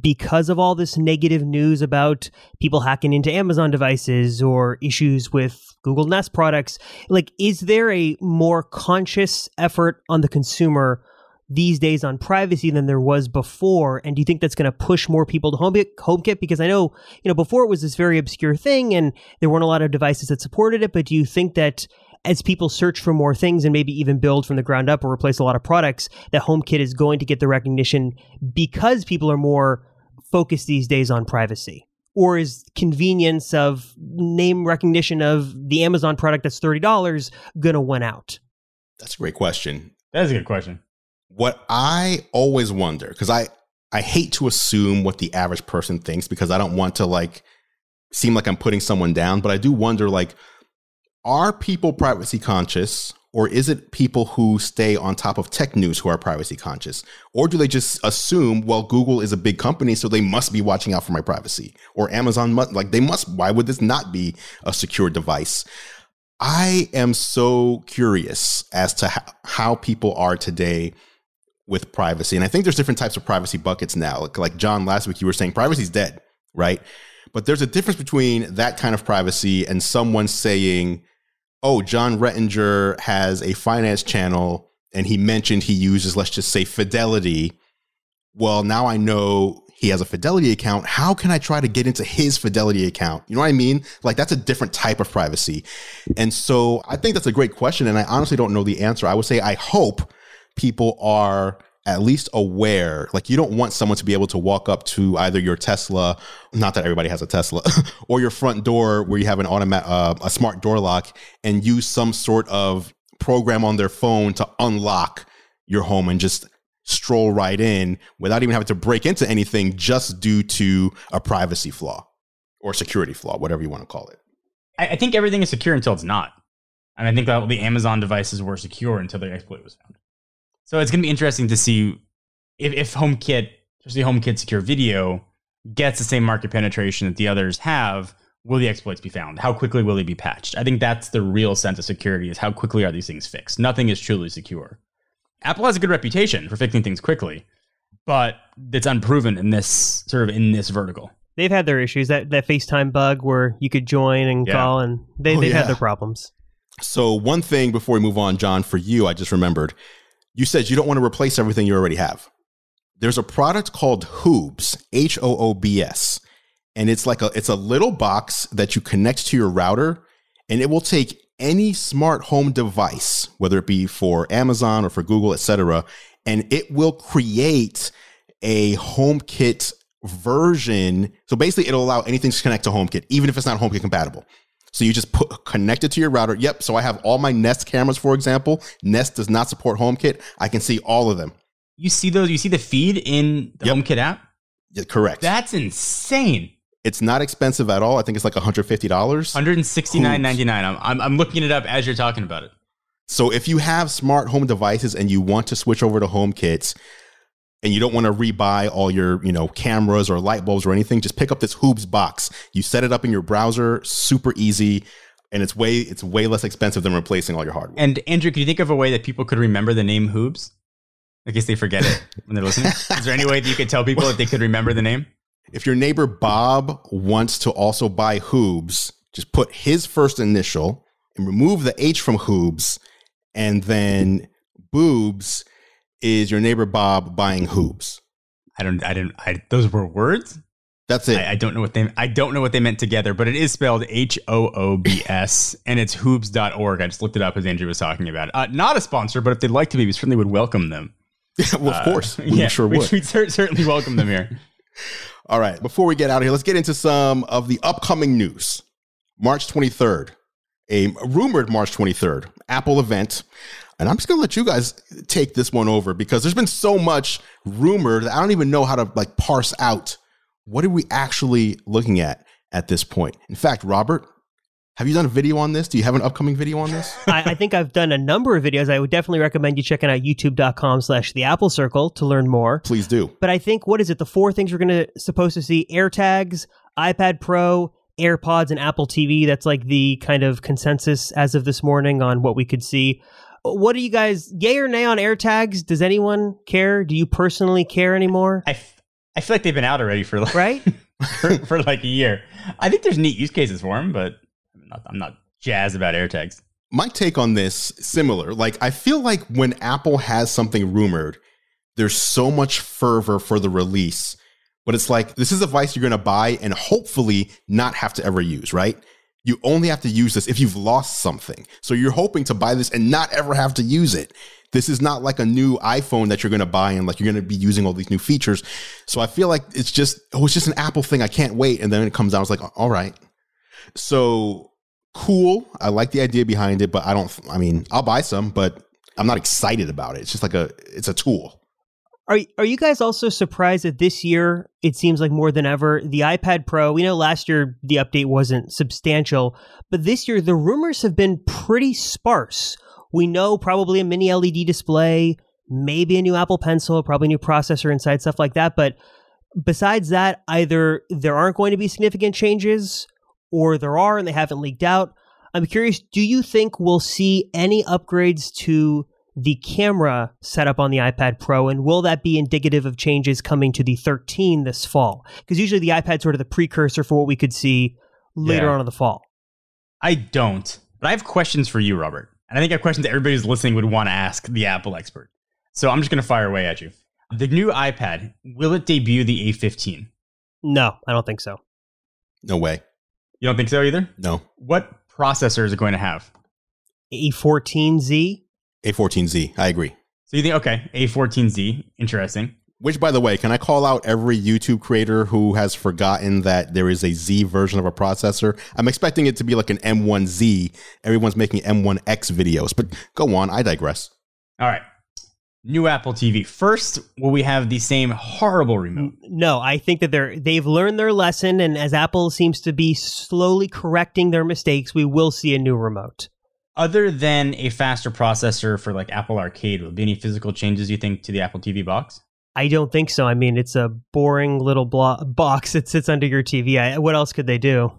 because of all this negative news about people hacking into Amazon devices or issues with Google Nest products? Like, is there a more conscious effort on the consumer these days on privacy than there was before? And do you think that's going to push more people to HomeKit? HomeKit? Because I know, you know, before it was this very obscure thing and there weren't a lot of devices that supported it. But do you think that as people search for more things and maybe even build from the ground up or replace a lot of products, that HomeKit is going to get the recognition because people are more focused these days on privacy? Or is convenience of name recognition of the Amazon product that's $30 going to win out? That's a great question. That's a good question. What I always wonder, because I I hate to assume what the average person thinks because I don't want to like seem like I'm putting someone down, but I do wonder like are people privacy conscious or is it people who stay on top of tech news who are privacy conscious? Or do they just assume well Google is a big company so they must be watching out for my privacy or Amazon must like they must why would this not be a secure device? I am so curious as to how, how people are today with privacy. And I think there's different types of privacy buckets now. Like, like Jon, last week you were saying privacy's dead, right? But there's a difference between that kind of privacy and someone saying, oh, Jon Rettinger has a finance channel and he mentioned he uses, let's just say, Fidelity. Well, now I know he has a Fidelity account. How can I try to get into his Fidelity account? You know what I mean? Like that's a different type of privacy. And so I think that's a great question. And I honestly don't know the answer. I would say I hope people are at least aware. Like you don't want someone to be able to walk up to either your Tesla, not that everybody has a Tesla, or your front door where you have an automatic, uh, a smart door lock, and use some sort of program on their phone to unlock your home and just stroll right in without even having to break into anything just due to a privacy flaw or security flaw, whatever you want to call it. I, I think everything is secure until it's not. And I think that the Amazon devices were secure until the exploit was found. So it's going to be interesting to see if, if HomeKit, especially HomeKit Secure Video, gets the same market penetration that the others have. Will the exploits be found? How quickly will they be patched? I think that's the real sense of security: is how quickly are these things fixed? Nothing is truly secure. Apple has a good reputation for fixing things quickly, but it's unproven in this sort of in this vertical. They've had their issues. That that FaceTime bug where you could join and Yeah. call, and they, Oh, they've yeah. had their problems. So one thing before we move on, Jon, for you, I just remembered, you said you don't want to replace everything you already have. There's a product called Hoobs, H O O B S, and it's like a it's a little box that you connect to your router, and it will take any smart home device, whether it be for Amazon or for Google, etc., and it will create a HomeKit version. So basically, it'll allow anything to connect to HomeKit, even if it's not HomeKit compatible. So you just put connect it to your router. Yep. So I have all my Nest cameras, for example. Nest does not support HomeKit. I can see all of them. You see those? You see the feed in the Yep. HomeKit app? Yeah, correct. That's insane. it's not expensive at all. I think it's like $150. One hundred sixty nine ninety nine. I'm, I'm I'm looking it up as you're talking about it. So if you have smart home devices and you want to switch over to HomeKits and you don't want to rebuy all your, you know, cameras or light bulbs or anything, just pick up this Hoobs box. You set it up in your browser, super easy, and it's way it's way less expensive than replacing all your hardware. And Andrew, can you think of a way that people could remember the name Hoobs? In case they forget it when they're listening. Is there any way that you could tell people that they could remember the name? If your neighbor Bob wants to also buy Hoobs, just put his first initial and remove the H from Hoobs, and then Boobs is your neighbor Bob buying Hoobs? I don't. I didn't. I, those were words. That's it. I, I don't know what they. I don't know what they meant together, but it is spelled H O O B S, and it's hoobs.org. I just looked it up as Andrew was talking about it. Uh, not a sponsor, but if they'd like to be, we certainly would welcome them. well, of course, we yeah, sure would. We'd certainly welcome them here. All right, before we get out of here, let's get into some of the upcoming news. March 23rd, a rumored March 23rd Apple event. And I'm just going to let you guys take this one over because there's been so much rumored that I don't even know how to like parse out what are we actually looking at at this point. In fact, Robert, have you done a video on this? Do you have an upcoming video on this? I, I think I've done a number of videos. I would definitely recommend you checking out youtube.com slash the Apple Circle to learn more. Please do. But I think what is it? The four things we're gonna supposed to see: AirTags, iPad Pro, AirPods, and Apple TV. That's like the kind of consensus as of this morning on what we could see. What do you guys, yay or nay on AirTags? Does anyone care? Do you personally care anymore? I, f- I feel like they've been out already for like, Right? for, for like a year. I think there's neat use cases for them, but I'm not, I'm not jazzed about AirTags. my take on this similar like i feel like when apple has something rumored there's so much fervor for the release but it's like this is a device you're going to buy and hopefully not have to ever use right you only have to use this if you've lost something so you're hoping to buy this and not ever have to use it this is not like a new iphone that you're going to buy and like you're going to be using all these new features so i feel like it's just oh it's just an apple thing i can't wait and then it comes out it's like all right so cool. I like the idea behind it, but I don't. I mean, I'll buy some, but I'm not excited about it. It's just like a. It's a tool. Are are you guys also surprised that this year it seems like more than ever the iPad Pro? We know last year the update wasn't substantial, but this year the rumors have been pretty sparse. We know probably a mini LED display, maybe a new Apple Pencil, probably a new processor inside, stuff like that. But besides that, either there aren't going to be significant changes, or there are and they haven't leaked out. I'm curious, do you think we'll see any upgrades to the camera setup on the iPad Pro, and will that be indicative of changes coming to the 13 this fall? Because usually the iPad's sort of the precursor for what we could see later Yeah. on in the fall. I don't. But I have questions for you, Robert. And I think I have questions that everybody who's listening would want to ask the Apple expert. So I'm just going to fire away at you. The new iPad, will it debut the A15? No, I don't think so. No way. You don't think so either? No. What processor is it going to have? A14Z? A14Z. I agree. So you think, okay, A14Z, interesting. Which, by the way, can I call out every YouTube creator who has forgotten that there is a Z version of a processor? I'm expecting it to be like an M1Z. Everyone's making M1X videos, but go on. I digress. All right. New Apple TV. First, will we have the same horrible remote? No, I think that they're they've learned their lesson, and as Apple seems to be slowly correcting their mistakes, we will see a new remote. Other than a faster processor for like Apple Arcade, will be any physical changes you think to the Apple TV box? I don't think so. I mean, it's a boring little blo- box that sits under your TV. I, what else could they do?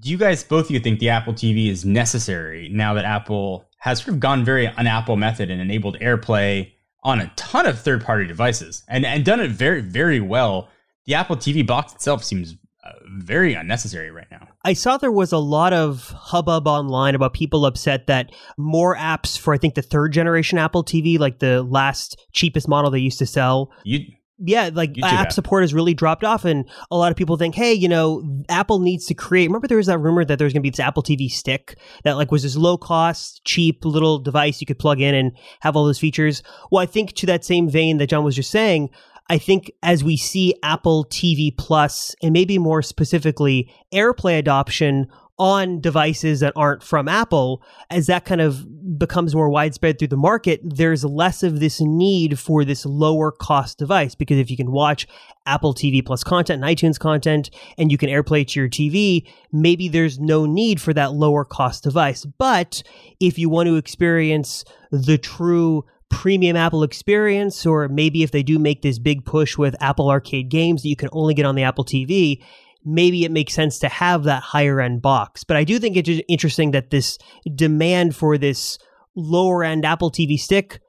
Do you guys, both of you, think the Apple TV is necessary now that Apple has sort of gone very an Apple method and enabled AirPlay on a ton of third party devices and, and done it very, very well? The Apple TV box itself seems uh, very unnecessary right now. I saw there was a lot of hubbub online about people upset that more apps for I think the third generation Apple TV, like the last cheapest model they used to sell, You, yeah, like YouTube app app. support has really dropped off, and a lot of people think, hey, you know, Apple needs to create. Remember, there was that rumor that there's going to be this Apple TV stick that like was this low cost, cheap little device you could plug in and have all those features. Well, I think to that same vein that Jon was just saying. I think as we see Apple TV Plus and maybe more specifically AirPlay adoption on devices that aren't from Apple, as that kind of becomes more widespread through the market, there's less of this need for this lower cost device. Because if you can watch Apple TV Plus content and iTunes content and you can AirPlay to your TV, maybe there's no need for that lower cost device. But if you want to experience the true premium Apple experience, or maybe if they do make this big push with Apple Arcade games that you can only get on the Apple TV, maybe it makes sense to have that higher end box. But I do think it's interesting that this demand for this lower end Apple TV stick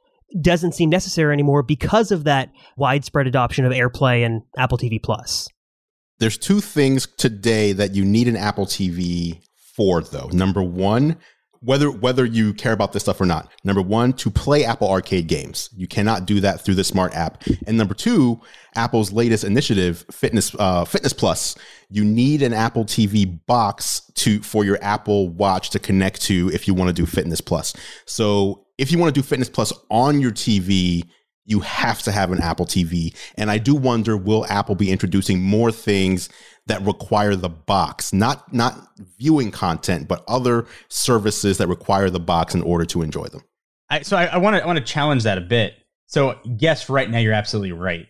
doesn't seem necessary anymore because of that widespread adoption of AirPlay and Apple TV Plus. There's two things today that you need an Apple TV for, though. Number one, whether whether you care about this stuff or not. Number one, to play Apple Arcade games, you cannot do that through the smart app. And number two, Apple's latest initiative, Fitness uh, Fitness Plus. You need an Apple TV box to for your Apple Watch to connect to if you want to do Fitness Plus. So if you want to do Fitness Plus on your TV, you have to have an Apple TV. And I do wonder will Apple be introducing more things that require the box, not not viewing content, but other services that require the box in order to enjoy them. I, so I want to I want to challenge that a bit. So yes, right now you're absolutely right.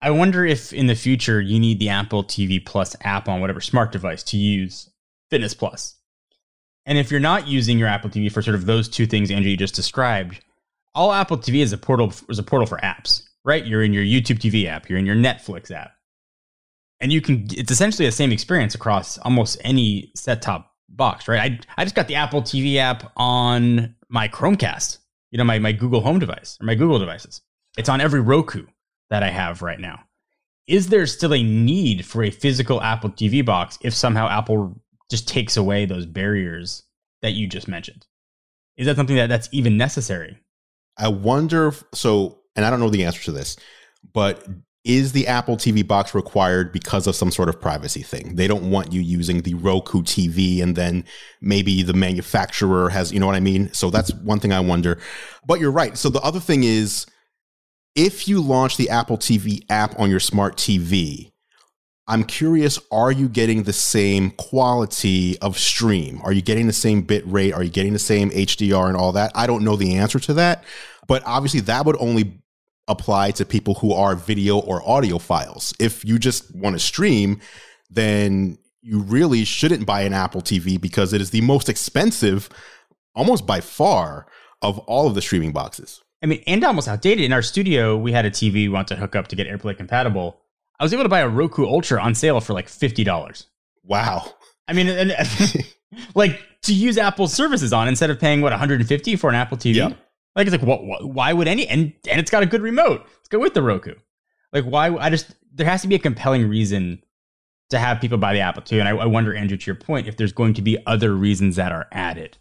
I wonder if in the future you need the Apple TV Plus app on whatever smart device to use Fitness Plus. And if you're not using your Apple TV for sort of those two things Andrew you just described, all Apple TV is a portal is a portal for apps, right? You're in your YouTube TV app, you're in your Netflix app. And you can it's essentially the same experience across almost any set top box, right? I I just got the Apple TV app on my Chromecast, you know, my, my Google Home device or my Google devices. It's on every Roku that I have right now. Is there still a need for a physical Apple TV box if somehow Apple just takes away those barriers that you just mentioned? Is that something that, that's even necessary? I wonder if, so, and I don't know the answer to this, but is the Apple TV box required because of some sort of privacy thing? They don't want you using the Roku TV and then maybe the manufacturer has, you know what I mean? So that's one thing I wonder. But you're right. So the other thing is if you launch the Apple TV app on your smart TV, I'm curious, are you getting the same quality of stream? Are you getting the same bit rate? Are you getting the same HDR and all that? I don't know the answer to that. But obviously, that would only apply to people who are video or audiophiles. If you just want to stream, then you really shouldn't buy an Apple TV because it is the most expensive, almost by far, of all of the streaming boxes. I mean, and almost outdated. In our studio, we had a TV we wanted to hook up to get AirPlay compatible. I was able to buy a Roku Ultra on sale for like fifty dollars. Wow. I mean, and, like to use Apple's services on instead of paying what 150 for an Apple TV. Yeah. Like it's like what, what why would any and and it's got a good remote. Let's go with the Roku. Like why I just there has to be a compelling reason to have people buy the Apple II. And I, I wonder, Andrew, to your point, if there's going to be other reasons that are added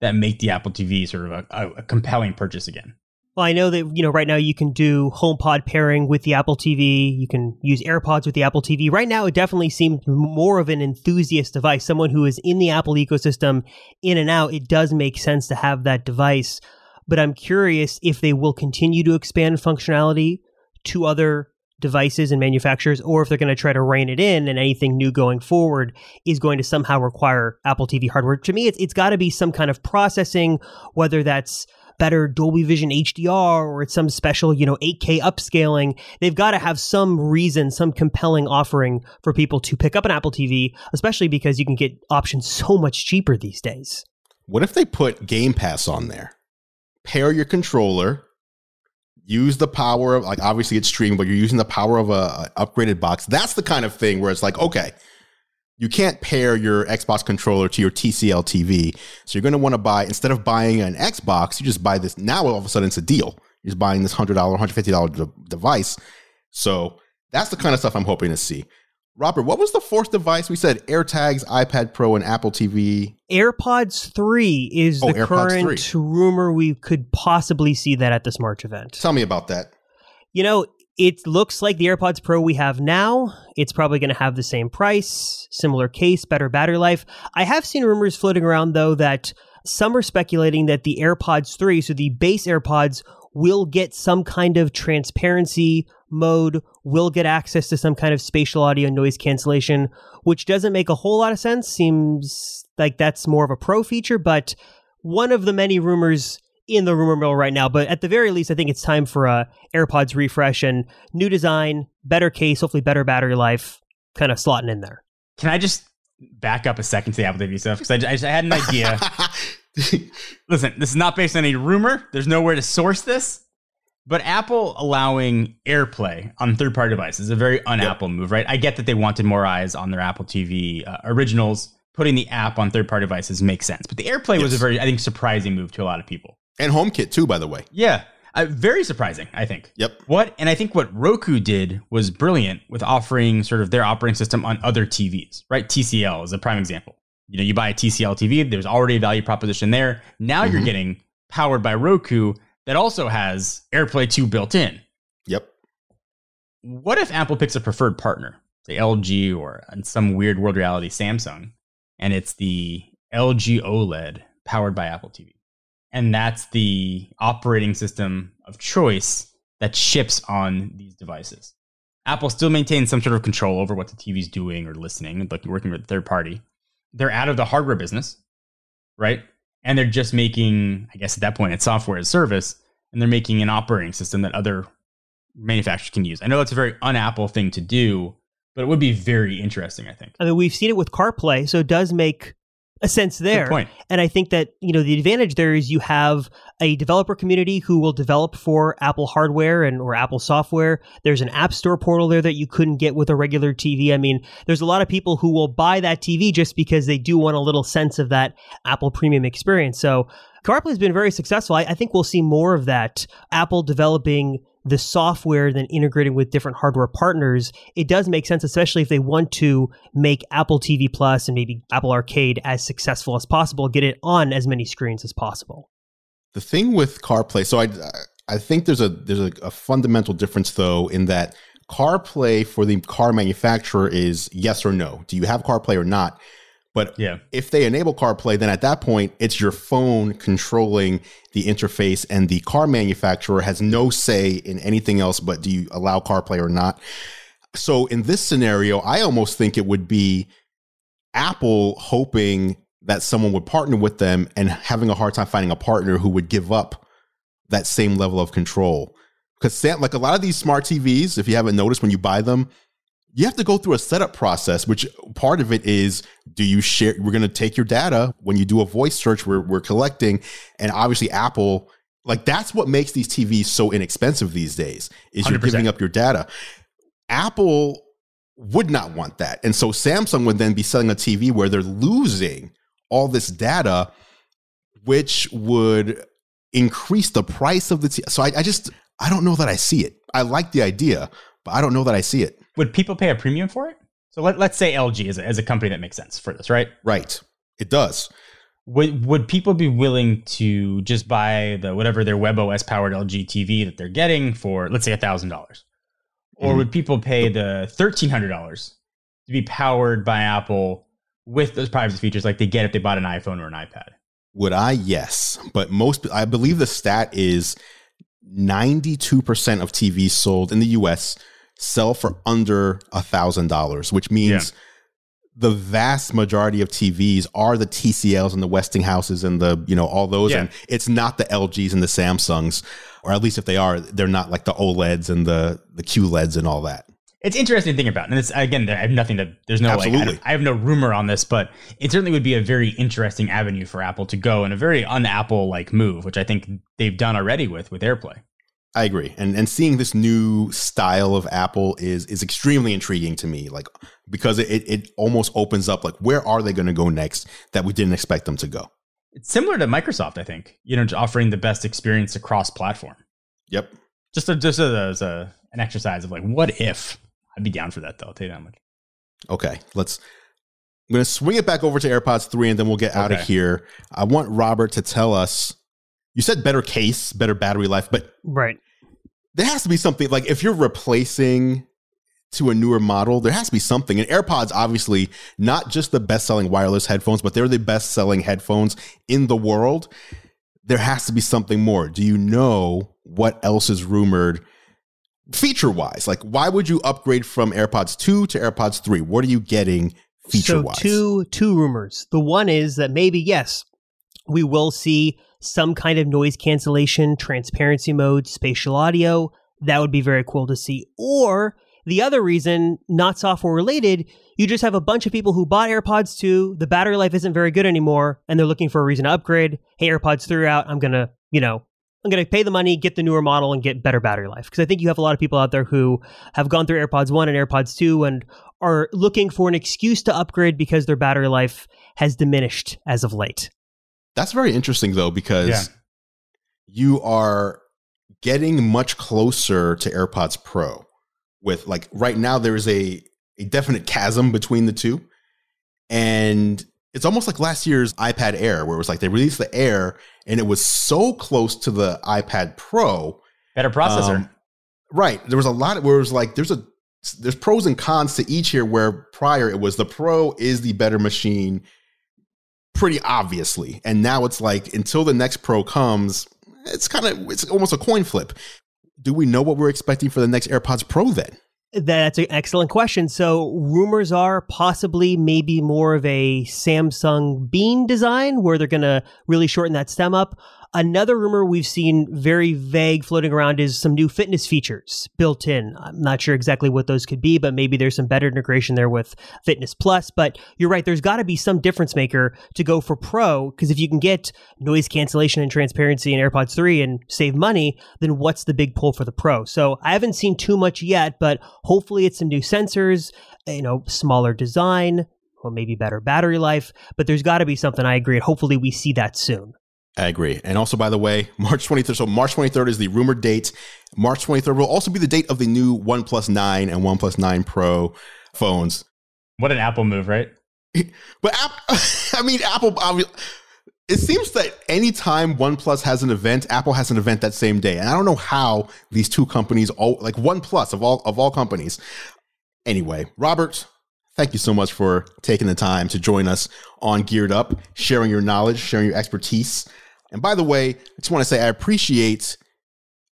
that make the Apple TV sort of a, a compelling purchase again. Well, I know that you know right now you can do HomePod pairing with the Apple TV. You can use AirPods with the Apple TV. Right now, it definitely seems more of an enthusiast device. Someone who is in the Apple ecosystem, in and out. It does make sense to have that device. But I'm curious if they will continue to expand functionality to other devices and manufacturers, or if they're going to try to rein it in, and anything new going forward is going to somehow require Apple TV hardware. To me, it's it's got to be some kind of processing, whether that's better Dolby Vision HDR or it's some special, you know, 8K upscaling. They've got to have some reason, some compelling offering for people to pick up an Apple TV, especially because you can get options so much cheaper these days. What if they put Game Pass on there? Pair your controller, use the power of like obviously it's streaming, but you're using the power of a, a upgraded box. That's the kind of thing where it's like, okay, you can't pair your Xbox controller to your TCL TV. So you're going to want to buy, instead of buying an Xbox, you just buy this. Now all of a sudden it's a deal. You're just buying this $100, $150 de- device. So that's the kind of stuff I'm hoping to see. Robert, what was the fourth device? We said AirTags, iPad Pro, and Apple TV. AirPods 3 is Oh, the AirPods current 3. rumor we could possibly see that at this March event. Tell me about that. You know, it looks like the AirPods Pro we have now. It's probably going to have the same price, similar case, better battery life. I have seen rumors floating around, though, that some are speculating that the AirPods 3, so the base AirPods, will get some kind of transparency mode, will get access to some kind of spatial audio noise cancellation, which doesn't make a whole lot of sense. Seems like that's more of a pro feature, but one of the many rumors in the rumor mill right now. But at the very least, I think it's time for a AirPods refresh and new design, better case, hopefully better battery life, kind of slotting in there. Can I just back up a second to the Apple TV stuff? Because I, I, I had an idea. Listen, this is not based on any rumor. There's nowhere to source this. But Apple allowing AirPlay on third party devices is a very un Apple move, right? I get that they wanted more eyes on their Apple TV uh, originals. Putting the app on third party devices makes sense. But the AirPlay was a very, I think, surprising move to a lot of people. And HomeKit too, by the way. Yeah. Uh, very surprising, I think. Yep. What and I think what Roku did was brilliant with offering sort of their operating system on other TVs, right? TCL is a prime example. You know, you buy a TCL TV, there's already a value proposition there. Now you're Mhm. getting powered by Roku that also has AirPlay 2 built in. Yep. What if Apple picks a preferred partner, say LG or in some weird world reality Samsung, and it's the LG OLED powered by Apple TV? And that's the operating system of choice that ships on these devices. Apple still maintains some sort of control over what the TV's doing or listening, like working with a third party. They're out of the hardware business, right? And they're just making, I guess at that point, it's software as service, and they're making an operating system that other manufacturers can use. I know that's a very un-Apple thing to do, but it would be very interesting, I think. I mean, we've seen it with CarPlay, so it does make a sense there. And I think that, you know, the advantage there is you have a developer community who will develop for Apple hardware and or Apple software. There's an app store portal there that you couldn't get with a regular TV. I mean, there's a lot of people who will buy that TV just because they do want a little sense of that Apple premium experience. So CarPlay has been very successful. I, I think we'll see more of that. Apple developing the software then integrating with different hardware partners, it does make sense, especially if they want to make Apple TV Plus and maybe Apple Arcade as successful as possible, get it on as many screens as possible. The thing with CarPlay, so I I think there's a there's a, a fundamental difference though in that CarPlay for the car manufacturer is yes or no. Do you have CarPlay or not? But Yeah. if they enable CarPlay, then at that point it's your phone controlling the interface, and the car manufacturer has no say in anything else. But do you allow CarPlay or not? So in this scenario, I almost think it would be Apple hoping that someone would partner with them and having a hard time finding a partner who would give up that same level of control. Because like a lot of these smart TVs, if you haven't noticed when you buy them, you have to go through a setup process, which part of it is do you share? We're going to take your data when you do a voice search, we're, we're collecting. And obviously, Apple, like that's what makes these TVs so inexpensive these days, is you're giving up your data. Apple would not want that. And so Samsung would then be selling a TV where they're losing all this data, which would increase the price of the. TV. so I, I just I don't know that I see it. I like the idea, but I don't know that I see it. Would people pay a premium for it? So let, let's say LG is a, is a company that makes sense for this, right? Right. It does. Would would people be willing to just buy the whatever their WebOS powered LG TV that they're getting for let's say thousand dollars, or Mhm. would people pay the thirteen hundred dollars to be powered by Apple with those privacy features like they get if they bought an iPhone or an iPad? Would I? Yes. But most, I believe the stat is 92% of TVs sold in the US sell for under a thousand dollars, which means the vast majority of TVs are the TCLs and the Westinghouses and the, you know, all those. Yeah. And it's not the LGs and the Samsungs, or at least if they are, they're not like the OLEDs and the, the QLEDs and all that. It's interesting to think about, and it's again, I have nothing to. There's no like, I. I have no rumor on this, but it certainly would be a very interesting avenue for Apple to go and a very un-Apple like move, which I think they've done already with with AirPlay. I agree. And and seeing this new style of Apple is is extremely intriguing to me. Like because it it, almost opens up like where are they going to go next that we didn't expect them to go. It's similar to Microsoft, I think. You know, offering the best experience across platform. Yep. Just a, just as a an exercise of like, what if? I'd be down for that though. I'll tell you that much. Okay. Let's I'm going to swing it back over to AirPods 3 and then we'll get out of here. I want Robert to tell us you said better case, better battery life, but Right. there has to be something like if you're replacing to a newer model, there has to be something. And AirPods, obviously, not just the best selling wireless headphones, but they're the best selling headphones in the world. There has to be something more. Do you know what else is rumored feature wise? Like, why would you upgrade from AirPods 2 to AirPods 3? What are you getting feature wise? So two two rumors. The one is that maybe yes, we will see some kind of noise cancellation, transparency mode, spatial audio. That would be very cool to see. Or the other reason, not software related, you just have a bunch of people who bought AirPods 2, the battery life isn't very good anymore, and they're looking for a reason to upgrade. Hey, AirPods 3 out. I'm gonna, you know, I'm going to pay the money, get the newer model, and get better battery life. Because I think you have a lot of people out there who have gone through AirPods 1 and AirPods 2 and are looking for an excuse to upgrade because their battery life has diminished as of late. That's very interesting, though, because Yeah. you are getting much closer to AirPods Pro. With like right now, there is a, a definite chasm between the two. And it's almost like last year's iPad Air, where it was like they released the Air and it was so close to the iPad Pro. Better processor. Um, right. There was a lot of, where it was like there's a there's pros and cons to each here where prior it was the pro is the better machine pretty obviously and now it's like until the next pro comes it's kind of it's almost a coin flip do we know what we're expecting for the next airpods pro then That's an excellent question. So, rumors are possibly maybe more of a Samsung Bean design where they're going to really shorten that stem up. Another rumor we've seen very vague floating around is some new fitness features built in. I'm not sure exactly what those could be, but maybe there's some better integration there with Fitness Plus. But you're right, there's got to be some difference maker to go for Pro because if you can get noise cancellation and transparency in AirPods 3 and save money, then what's the big pull for the Pro? So I haven't seen too much yet, but hopefully it's some new sensors, you know, smaller design, or maybe better battery life. But there's got to be something I agree. and Hopefully we see that soon. I agree. And also, by the way, March 23rd. So, March 23rd is the rumored date. March 23rd will also be the date of the new OnePlus 9 and OnePlus 9 Pro phones. what an Apple move, right? But App, I mean, Apple. It seems that anytime OnePlus has an event, Apple has an event that same day, and I don't know how these two companies, all like OnePlus of all of all companies. Anyway, Robert, thank you so much for taking the time to join us on Geared Up, sharing your knowledge, sharing your expertise. And by the way, I just want to say I appreciate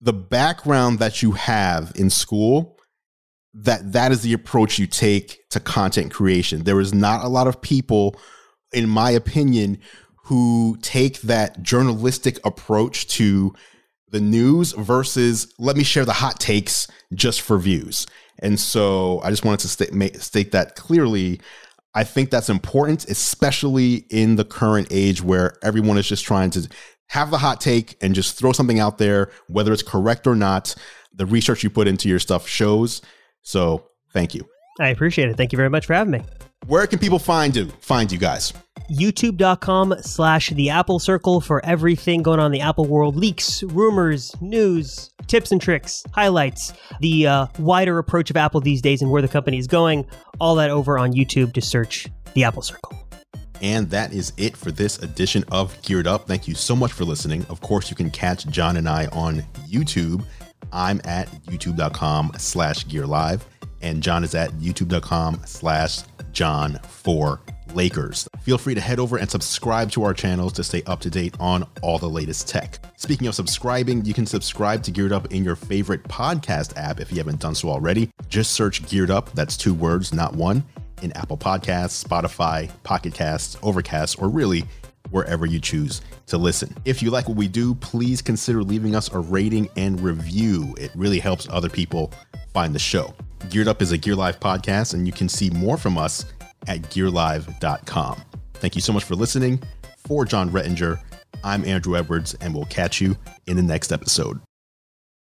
the background that you have in school that that is the approach you take to content creation. There is not a lot of people, in my opinion, who take that journalistic approach to the news versus let me share the hot takes just for views. And so I just wanted to state, that clearly. I think that's important, especially in the current age where everyone is just trying to have the hot take and just throw something out there, whether it's correct or not. The research you put into your stuff shows. So thank you. I appreciate it. Thank you very much for having me. Where can people find you? Find you guys? youtube.com slash the apple circle for everything going on in the apple world leaks rumors news tips and tricks highlights the uh, wider approach of apple these days and where the company is going all that over on youtube to search the apple circle. And that is it for this edition of geared up. Thank you so much for listening. Of course you can catch Jon and i on youtube. I'm at youtube.com slash gear live and john is at youtube.com slash john 4 Lakers. Feel free to head over and subscribe to our channels to stay up to date on all the latest tech. Speaking of subscribing, you can subscribe to Geared Up in your favorite podcast app if you haven't done so already. Just search Geared Up, that's two words, not one, in Apple Podcasts, Spotify, Pocket Casts, Overcast, or really wherever you choose to listen. If you like what we do, please consider leaving us a rating and review. It really helps other people find the show. Geared Up is a Gear Live podcast, and you can see more from us at gearlive.com. Thank you so much for listening. For Jon Rettinger, I'm Andrew Edwards, and we'll catch you in the next episode.